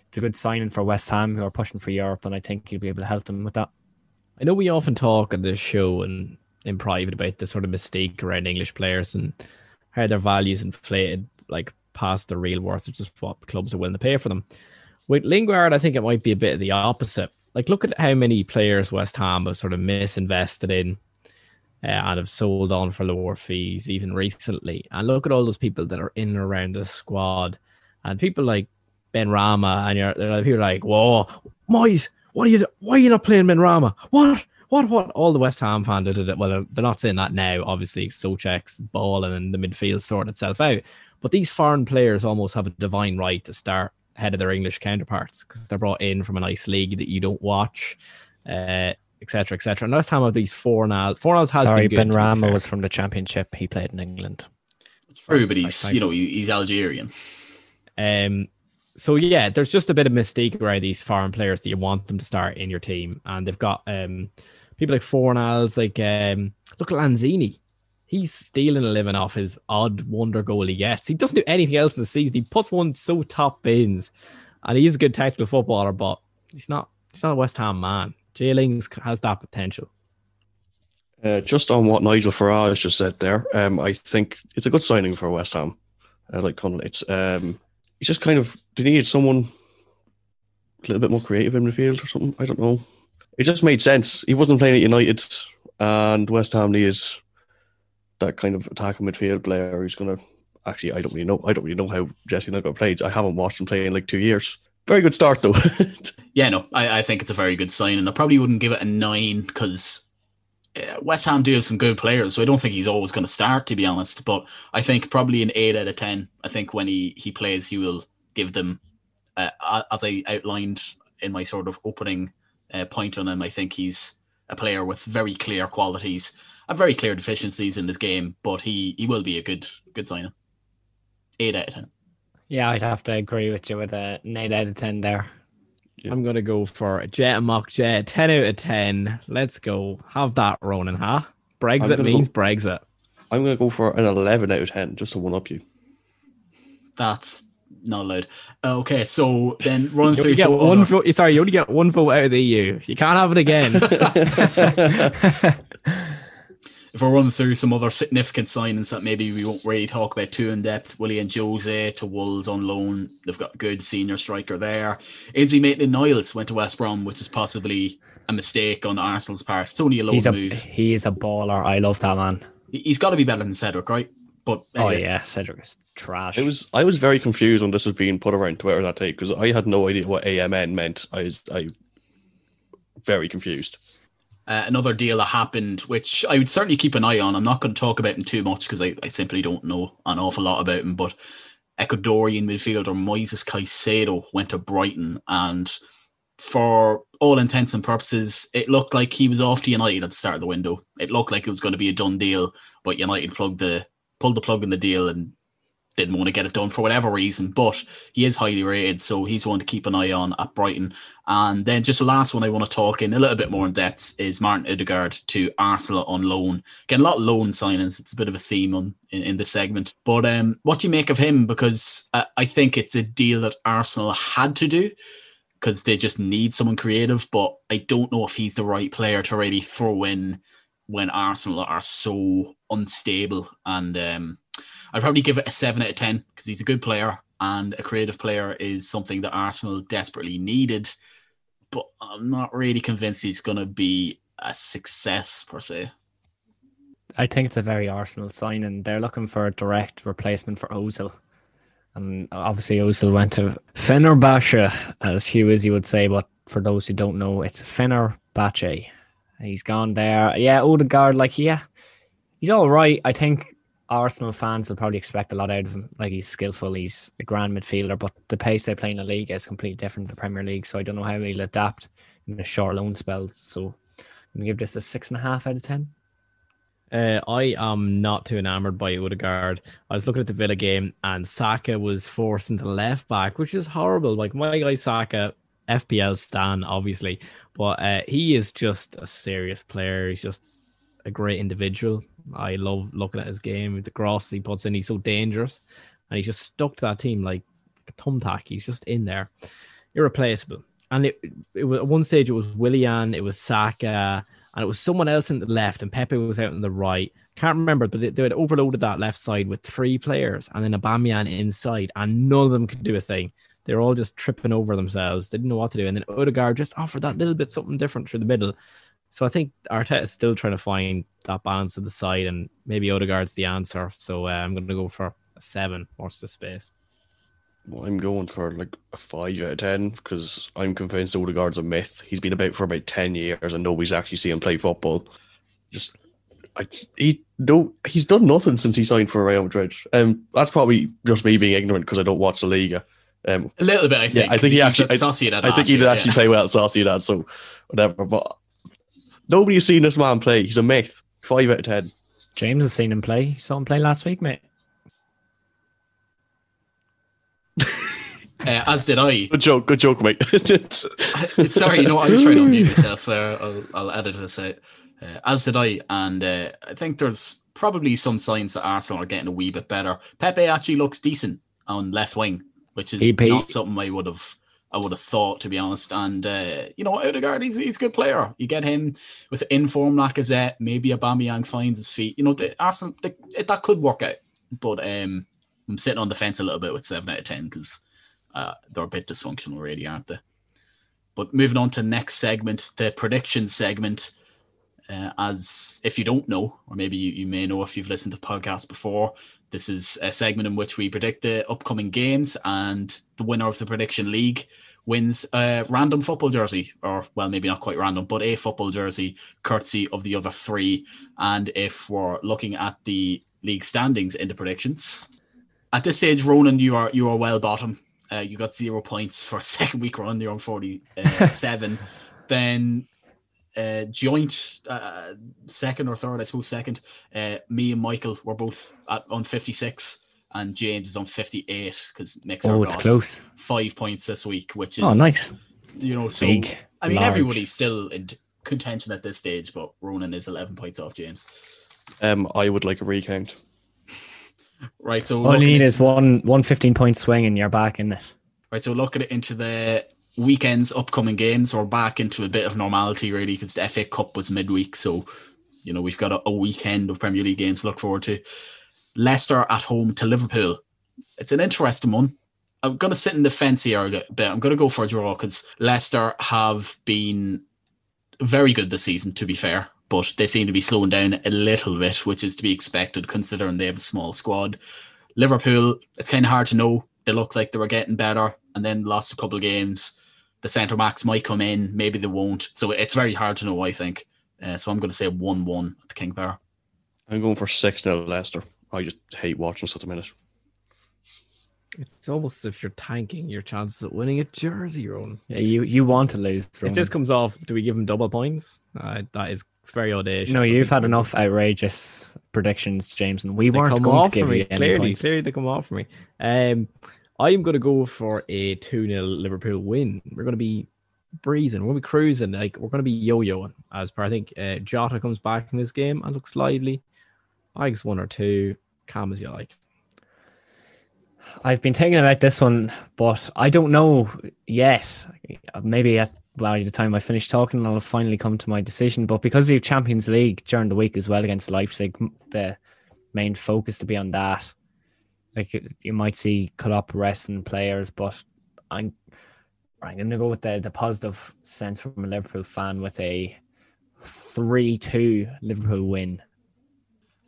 C: it's a good signing for West Ham who are pushing for Europe, and I think he'll be able to help them with that.
D: I know we often talk on this show and in private about the sort of mistake around English players and how their values inflated like past their real worth, or just what clubs are willing to pay for them. With Lingard, I think it might be a bit of the opposite. Like, look at how many players West Ham have sort of misinvested in uh, and have sold on for lower fees, even recently. And look at all those people that are in and around the squad, and people like Benrahma, and you're people like, "Whoa, Moyes, what are you? Why are you not playing Benrahma? What? What? What?" All the West Ham fans did it. Well, they're not saying that now. Obviously, Soucek's ball and the midfield sorting itself out. But these foreign players almost have a divine right to start ahead of their English counterparts because they're brought in from a nice league that you don't watch, uh, etc., etc. And West Ham have these four now. Four now has
C: Sorry,
D: been good,
C: Ben
D: to
C: Rama was from the Championship. He played in England.
B: True, but he's you know he's Algerian.
D: Um, so yeah, there's just a bit of mystique around these foreign players that you want them to start in your team, and they've got um people like Fornals, like um look at Lanzini. He's stealing a living off his odd wonder goal he gets. He doesn't do anything else in the season. He puts one so top bins, and he's a good technical footballer, but he's not. He's not a West Ham man. Jay Lings has that potential.
E: Uh, just on what Nigel Farage just said there, um, I think it's a good signing for West Ham. I like Conley. It's um, he's just kind of they needed someone a little bit more creative in midfield or something. I don't know. It just made sense. He wasn't playing at United, and West Ham needed that kind of attacking midfield player who's going to. Actually, I don't really know. I don't really know how Jesse Nago played. I haven't watched him play in like two years. Very good start though.
B: Yeah, no, I, I think it's a very good sign, and I probably wouldn't give it a nine because West Ham do have some good players, so I don't think he's always going to start, to be honest. But I think probably an eight out of ten. I think when he he plays, he will give them, uh, as I outlined in my sort of opening uh, point on him. I think he's a player with very clear qualities, and very clear deficiencies in this game, but he he will be a good good signer. Eight out of ten.
C: Yeah, I'd have to agree with you with a eight out of ten there.
D: I'm gonna go for Jet and Mock Jet, 10 out of 10. Let's go. Have that, Ronan, huh? Brexit means
E: go-
D: Brexit.
E: I'm going to go for an 11 out of 10 just to one up you.
B: That's not allowed. Uh, okay, so then run through
D: only get
B: some
D: one
B: other-
D: vote. Sorry, you only get one vote out of the EU. You can't have it again.
B: if we're running through some other significant signings that maybe we won't really talk about too in depth, Willian Jose to Wolves on loan. They've got a good senior striker there. Ainsley Maitland Niles went to West Brom, which is possibly a mistake on Arsenal's part. It's only a loan
C: He's a
B: move.
C: he is a baller. I love that man.
B: He- He's got to be better than Cedric, right? But
C: Oh yeah, Cedric is trash.
E: It was I was very confused when this was being put around Twitter that day because I had no idea what AMN meant. I was I very confused.
B: Uh, another deal that happened, which I would certainly keep an eye on. I'm not going to talk about him too much because I, I simply don't know an awful lot about him. But Ecuadorian midfielder Moises Caicedo went to Brighton, and for all intents and purposes, it looked like he was off to United at the start of the window. It looked like it was going to be a done deal, but United plugged the pulled the plug in the deal and didn't want to get it done for whatever reason. But he is highly rated, so he's one to keep an eye on at Brighton. And then just the last one I want to talk in a little bit more in depth is Martin Odegaard to Arsenal on loan. Again, a lot of loan signings. It's a bit of a theme on in, in this segment. But um, what do you make of him? Because uh, I think it's a deal that Arsenal had to do because they just need someone creative. But I don't know if he's the right player to really throw in when Arsenal are so unstable. And um, I'd probably give it a seven out of ten because he's a good player and a creative player is something that Arsenal desperately needed. But I'm not really convinced he's going to be a success per se.
C: I think it's a very Arsenal signing. They're looking for a direct replacement for Ozil. And obviously Ozil went to Fenerbahce, as Hugh as you would say, but for those who don't know, it's Fenerbahce. He's gone there. Yeah, Odegaard, like yeah, he's all right. I think Arsenal fans will probably expect a lot out of him. Like he's skillful, he's a grand midfielder, but the pace they play in the league is completely different to the Premier League. So I don't know how he'll adapt in a short loan spell. So I'm gonna give this a six and a half out of ten.
D: Uh, I am not too enamored by Odegaard. I was looking at the Villa game and Saka was forced into left back, which is horrible. Like my guy Saka, FPL stan, obviously, but uh, he is just a serious player. He's just a great individual. I love looking at his game. The cross he puts in, he's so dangerous, and he's just stuck to that team like a thumbtack. He's just in there, irreplaceable. And it, it was at one stage it was Willian, it was Saka, and it was someone else in the left, and Pepe was out on the right. Can't remember, but they, they had overloaded that left side with three players, and then Aubameyang inside, and none of them could do a thing. They were all just tripping over themselves. They didn't know what to do, and then Odegaard just offered that little bit something different through the middle. So I think Arteta is still trying to find that balance of the side, and maybe Odegaard's the answer. So uh, I'm going to go for a seven. Watch the space.
E: Well, I'm going for like a five out of ten because I'm convinced Odegaard's a myth. He's been about for about ten years and nobody's actually seen him play football. Just, I he no, he's done nothing since he signed for Real Madrid. Um, that's probably just me being ignorant because I don't watch the Liga. Um,
B: A little bit, I think.
E: Yeah, I think he
B: was
E: actually-
B: at Sociedad
E: I think he did
B: year,
E: actually
B: yeah.
E: play well at Sociedad, so whatever. But nobody has seen this man play. He's a myth. Five out of ten.
C: James has seen him play. He Saw him play last week, mate.
B: uh, as did I.
E: Good joke, good joke, mate.
B: Sorry, you know, I was trying to unmute myself there. I'll, I'll edit this out. Uh, as did I, and uh, I think there's probably some signs that Arsenal are getting a wee bit better. Pepe actually looks decent on left wing, which is
C: PP.
B: not something I would have I would have thought to be honest. And uh, you know, Odegaard, he's, he's a good player. You get him with inform Lacazette, maybe Aubameyang finds his feet. You know, the Arsenal that could work out. But um, I'm sitting on the fence a little bit with seven out of ten because uh, they're a bit dysfunctional, really, aren't they? But moving on to next segment, the prediction segment. Uh, as if you don't know, or maybe you, you may know if you've listened to podcasts before, this is a segment in which we predict the upcoming games, and the winner of the prediction league wins a random football jersey, or well, maybe not quite random, but a football jersey, courtesy of the other three. And if we're looking at the league standings in the predictions, at this stage, Ronan, you are you are well bottom. Uh, you got zero points for a second week run. You're on forty seven. then uh, joint uh, second or third, I suppose second. Uh, me and Michael were both at, on 56, and James is on 58 because Mixer
C: Oh, it's
B: got
C: close.
B: five points this week, which is
C: Oh, nice.
B: You know, so
C: Big,
B: I mean,
C: large.
B: everybody's still in contention at this stage, but Ronan is 11 points off James.
E: um, I would like a recount.
B: Right, so
C: All you need is one one 15 point swing and you're back in it.
B: Right, so looking into the weekend's upcoming games, we're back into a bit of normality really because the FA Cup was midweek, so you know we've got a, a weekend of Premier League games to look forward to. Leicester at home to Liverpool. It's an interesting one. I'm going to sit in the fence here a bit. I'm going to go for a draw because Leicester have been very good this season, to be fair, but they seem to be slowing down a little bit, which is to be expected considering they have a small squad. Liverpool, it's kind of hard to know. They look like they were getting better and then lost a couple of games. The centre backs might come in, maybe they won't. So it's very hard to know, I think. Uh, so I'm going to say 1 1 at the King Power.
E: I'm going for 6 0 Leicester. I just hate watching us at the minute.
D: It's almost as if you're tanking your chances of winning a jersey, Ron.
C: Yeah, you you want to lose.
D: If this comes off, do we give him double points? Uh, that is very audacious.
C: no, you've had enough outrageous predictions, James, and we
D: They
C: weren't going to give
D: me.
C: you any
D: Clearly,
C: points.
D: clearly they come off for me. Um, I'm going to go for a 2 0 Liverpool win. We're going to be breezing. We're going to be cruising. Like we're going to be yo-yoing. As per, I think uh, Jota comes back in this game and looks lively. I guess one or two, calm as you like.
C: I've been thinking about this one, but I don't know yet. Maybe at by the time I finish talking, I'll finally come to my decision. But because we have Champions League during the week as well against Leipzig, the main focus to be on that. Like you might see Klopp resting players, but I'm I'm going to go with the the positive sense from a Liverpool fan with a three-two Liverpool win.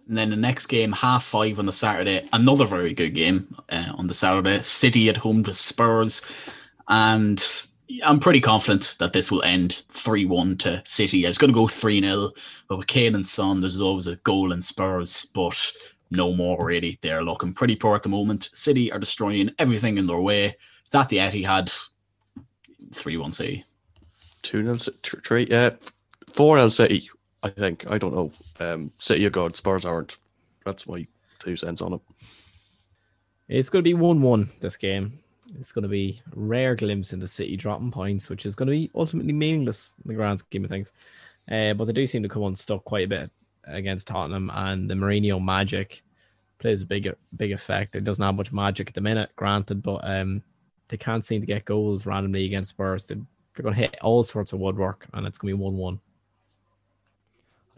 B: And then the next game, half five on the Saturday, another very good game uh, on the Saturday. City at home to Spurs. And I'm pretty confident that this will end 3 1 to City. I was going to go 3 0, but with Kane and Son, there's always a goal in Spurs, but no more really. They're looking pretty poor at the moment. City are destroying everything in their way. It's at the Etihad 3 1 City.
E: 2 0 3 Yeah, 4 0 City, I think. I don't know. Um, City are good, Spurs aren't. That's my two cents on it.
D: It's going to be 1 1 this game. It's going to be a rare glimpse into City dropping points, which is going to be ultimately meaningless in the grand scheme of things. Uh, but they do seem to come unstuck quite a bit against Tottenham, and the Mourinho magic plays a big big effect. It doesn't have much magic at the minute, granted, but um, they can't seem to get goals randomly against Spurs. They- They're going to hit all sorts of woodwork, and it's going to be 1 1.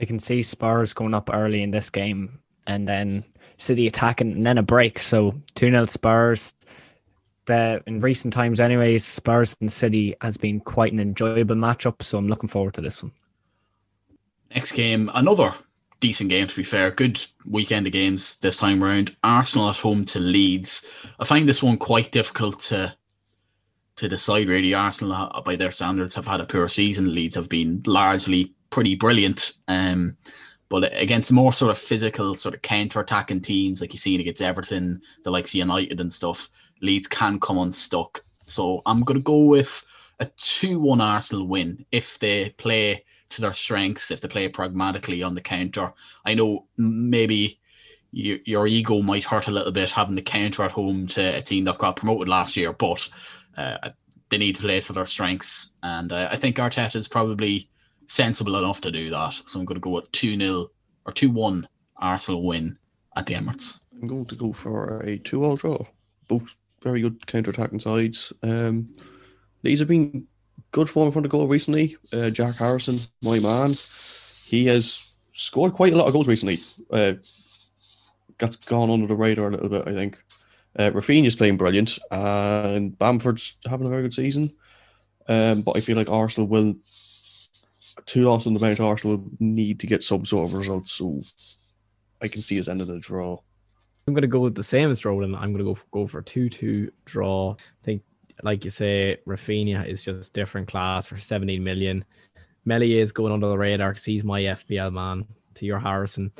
C: I can see Spurs going up early in this game and then City attacking and then a break. So 2 0 Spurs. The, in recent times, anyways, Spurs and City has been quite an enjoyable matchup. So I'm looking forward to this one.
B: Next game, another decent game to be fair. Good weekend of games this time around. Arsenal at home to Leeds. I find this one quite difficult to to decide. Really, Arsenal, by their standards, have had a poor season. Leeds have been largely pretty brilliant. Um, but against more sort of physical, sort of counter-attacking teams like you see against Everton, the likes of United and stuff, Leeds can come unstuck. So I'm going to go with a 2-1 Arsenal win if they play to their strengths, if they play pragmatically on the counter. I know maybe your, ego might hurt a little bit having to counter at home to a team that got promoted last year, but uh, they need to play to their strengths. And uh, I think Arteta is probably sensible enough to do that. So I'm going to go with 2 0 or 2 1 Arsenal win at the Emirates.
E: I'm going to go for a two-all draw. Both very good counter-attacking sides. Um, these have been good form in front of goal recently. Uh, Jack Harrison, my man, he has scored quite a lot of goals recently. Uh, gone under the radar a little bit, I think. Uh, Raphinha's playing brilliant, and Bamford's having a very good season. Um, but I feel like Arsenal will two losses on the bench. Arsenal will need to get some sort of result, so I can see his end of the draw.
D: I'm going to go with the same as Roland. I'm going to go go for two two draw. I think, like you say, Raphinha is just different class for 17 million. Meslier is going under the radar because he's my FPL man. To your Harrison,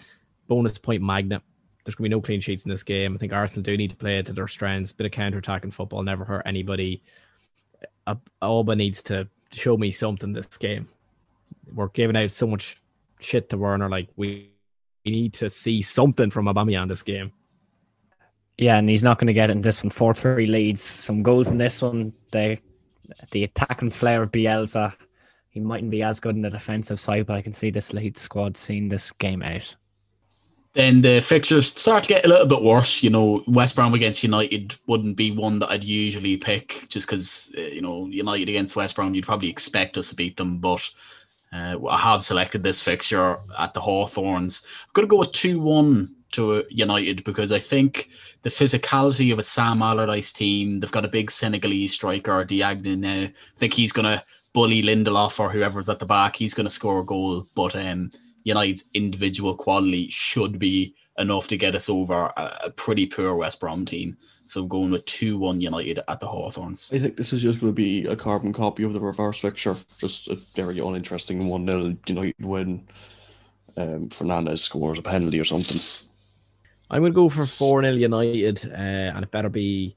D: bonus point magnet. There's going to be no clean sheets in this game. I think Arsenal do need to play to their strengths. Bit of counter attacking football never hurt anybody. Alba needs to show me something this game. We're giving out so much shit to Werner. Like we, we need to see something from Aubameyang this game.
C: Yeah, and he's not going to get it in this one. Four three Leeds, some goals in this one. The the attacking flair of Bielsa. He mightn't be as good in the defensive side, but I can see this Leeds squad seeing this game out.
B: Then the fixtures start to get a little bit worse. You know, West Brom against United wouldn't be one that I'd usually pick just because, uh, you know, United against West Brom, you'd probably expect us to beat them. But uh, I have selected this fixture at the Hawthorns. I'm going to go with 2 1 to United because I think the physicality of a Sam Allardyce team, they've got a big Senegalese striker, Diagne now. I think he's going to bully Lindelof or whoever's at the back. He's going to score a goal. But um, United's individual quality should be enough to get us over a, a pretty poor West Brom team. So I'm going with 2 1 United at the Hawthorns.
E: I think this is just going to be a carbon copy of the reverse fixture. Just a very uninteresting 1 0 United win. Um, Fernandes scores a penalty or something.
D: I'm going to go for 4 0 United, uh, and it better be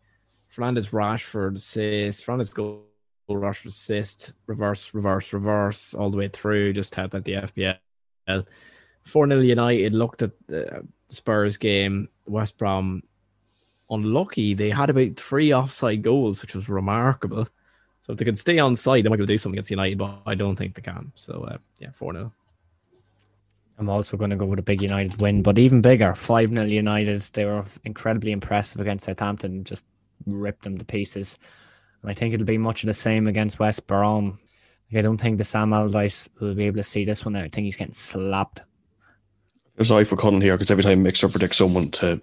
D: Fernandes Rashford assist, Fernandes goal, Rashford assist, reverse, reverse, reverse, all the way through, just help at the FPL. 4 0 United looked at the Spurs game, West Brom unlucky. They had about three offside goals, which was remarkable. So if they could stay on side, they might be able to do something against United, but I don't think they can. So uh, yeah, 4 0.
C: I'm also going to go with a big United win, but even bigger 5 0 United. They were incredibly impressive against Southampton, just ripped them to pieces. And I think it'll be much of the same against West Brom. I don't think the Sam Allardyce will be able to see this one. I think he's getting slapped.
E: Sorry for Colin here because every time Mixer predicts someone to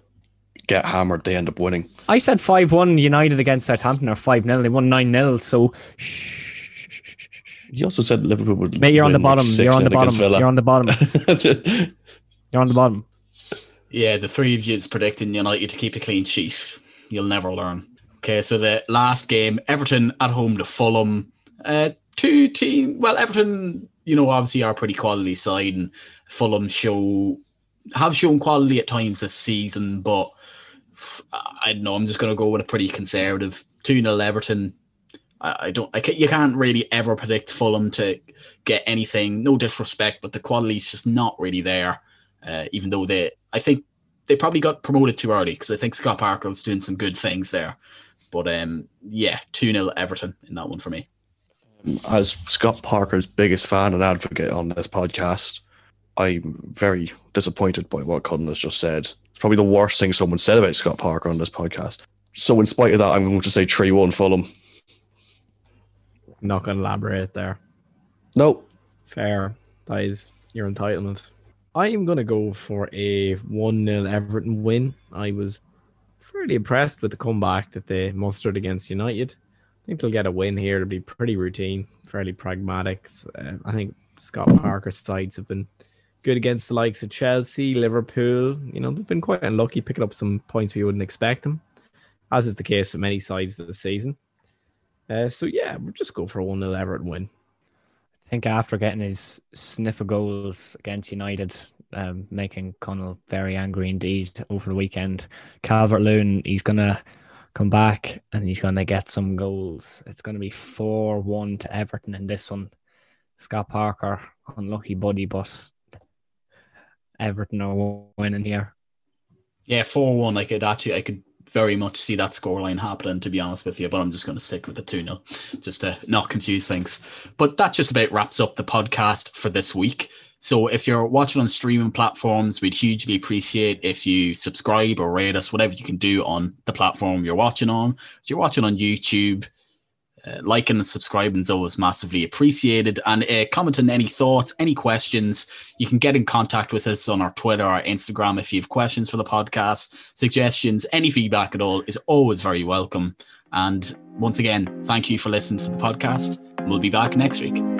E: get hammered, they end up winning.
C: I said 5 1 United against Southampton or 5 0. They won 9 0. So.
E: He also said Liverpool would.
C: Mate, you're on the bottom. You're on the bottom. You're on the bottom. you're on the bottom.
B: Yeah, the three of you is predicting United to keep a clean sheet. You'll never learn. Okay, so the last game, Everton at home to Fulham. Uh, two team. Well, Everton, you know, obviously are a pretty quality side, and Fulham show have shown quality at times this season, but I don't know. I'm just going to go with a pretty conservative two 0 Everton. I, don't. I can't, you can't really ever predict Fulham to get anything. No disrespect, but the quality's just not really there. Uh, even though they, I think they probably got promoted too early because I think Scott Parker was doing some good things there. But um, yeah, two 0 Everton in that one for me
E: as Scott Parker's biggest fan and advocate on this podcast, I'm very disappointed by what Cullen has just said. It's probably the worst thing someone said about Scott Parker on this podcast. So, in spite of that, I'm going to say 3 1 Fulham.
D: Not going to elaborate there.
E: Nope.
D: Fair. That is your entitlement. I am going to go for a 1 0 Everton win. I was fairly impressed with the comeback that they mustered against United I think they'll get a win here. It'll be pretty routine, fairly pragmatic. Uh, I think Scott Parker's sides have been good against the likes of Chelsea, Liverpool. You know, they've been quite unlucky picking up some points we wouldn't expect them, as is the case for many sides this season. Uh, so, yeah, we'll just go for a 1 0 Everton win.
C: I think after getting his sniff of goals against United, um, making Connell very angry indeed over the weekend, Calvert Lewin, he's going to come back and he's going to get some goals. It's going to be 4 1 to Everton in this one. Scott Parker, unlucky buddy, but Everton are winning here.
B: Yeah, four one. I could actually, I could very much see that scoreline happening. To be honest with you, but I'm just going to stick with the two 0 just to not confuse things. But that just about wraps up the podcast for this week. So if you're watching on streaming platforms, we'd hugely appreciate if you subscribe or rate us, whatever you can do on the platform you're watching on. If you're watching on YouTube, uh, liking and subscribing is always massively appreciated. And uh, commenting any thoughts, any questions, you can get in contact with us on our Twitter or Instagram if you have questions for the podcast, suggestions, any feedback at all is always very welcome. And once again, thank you for listening to the podcast. We'll be back next week.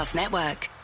A: Podcast Network.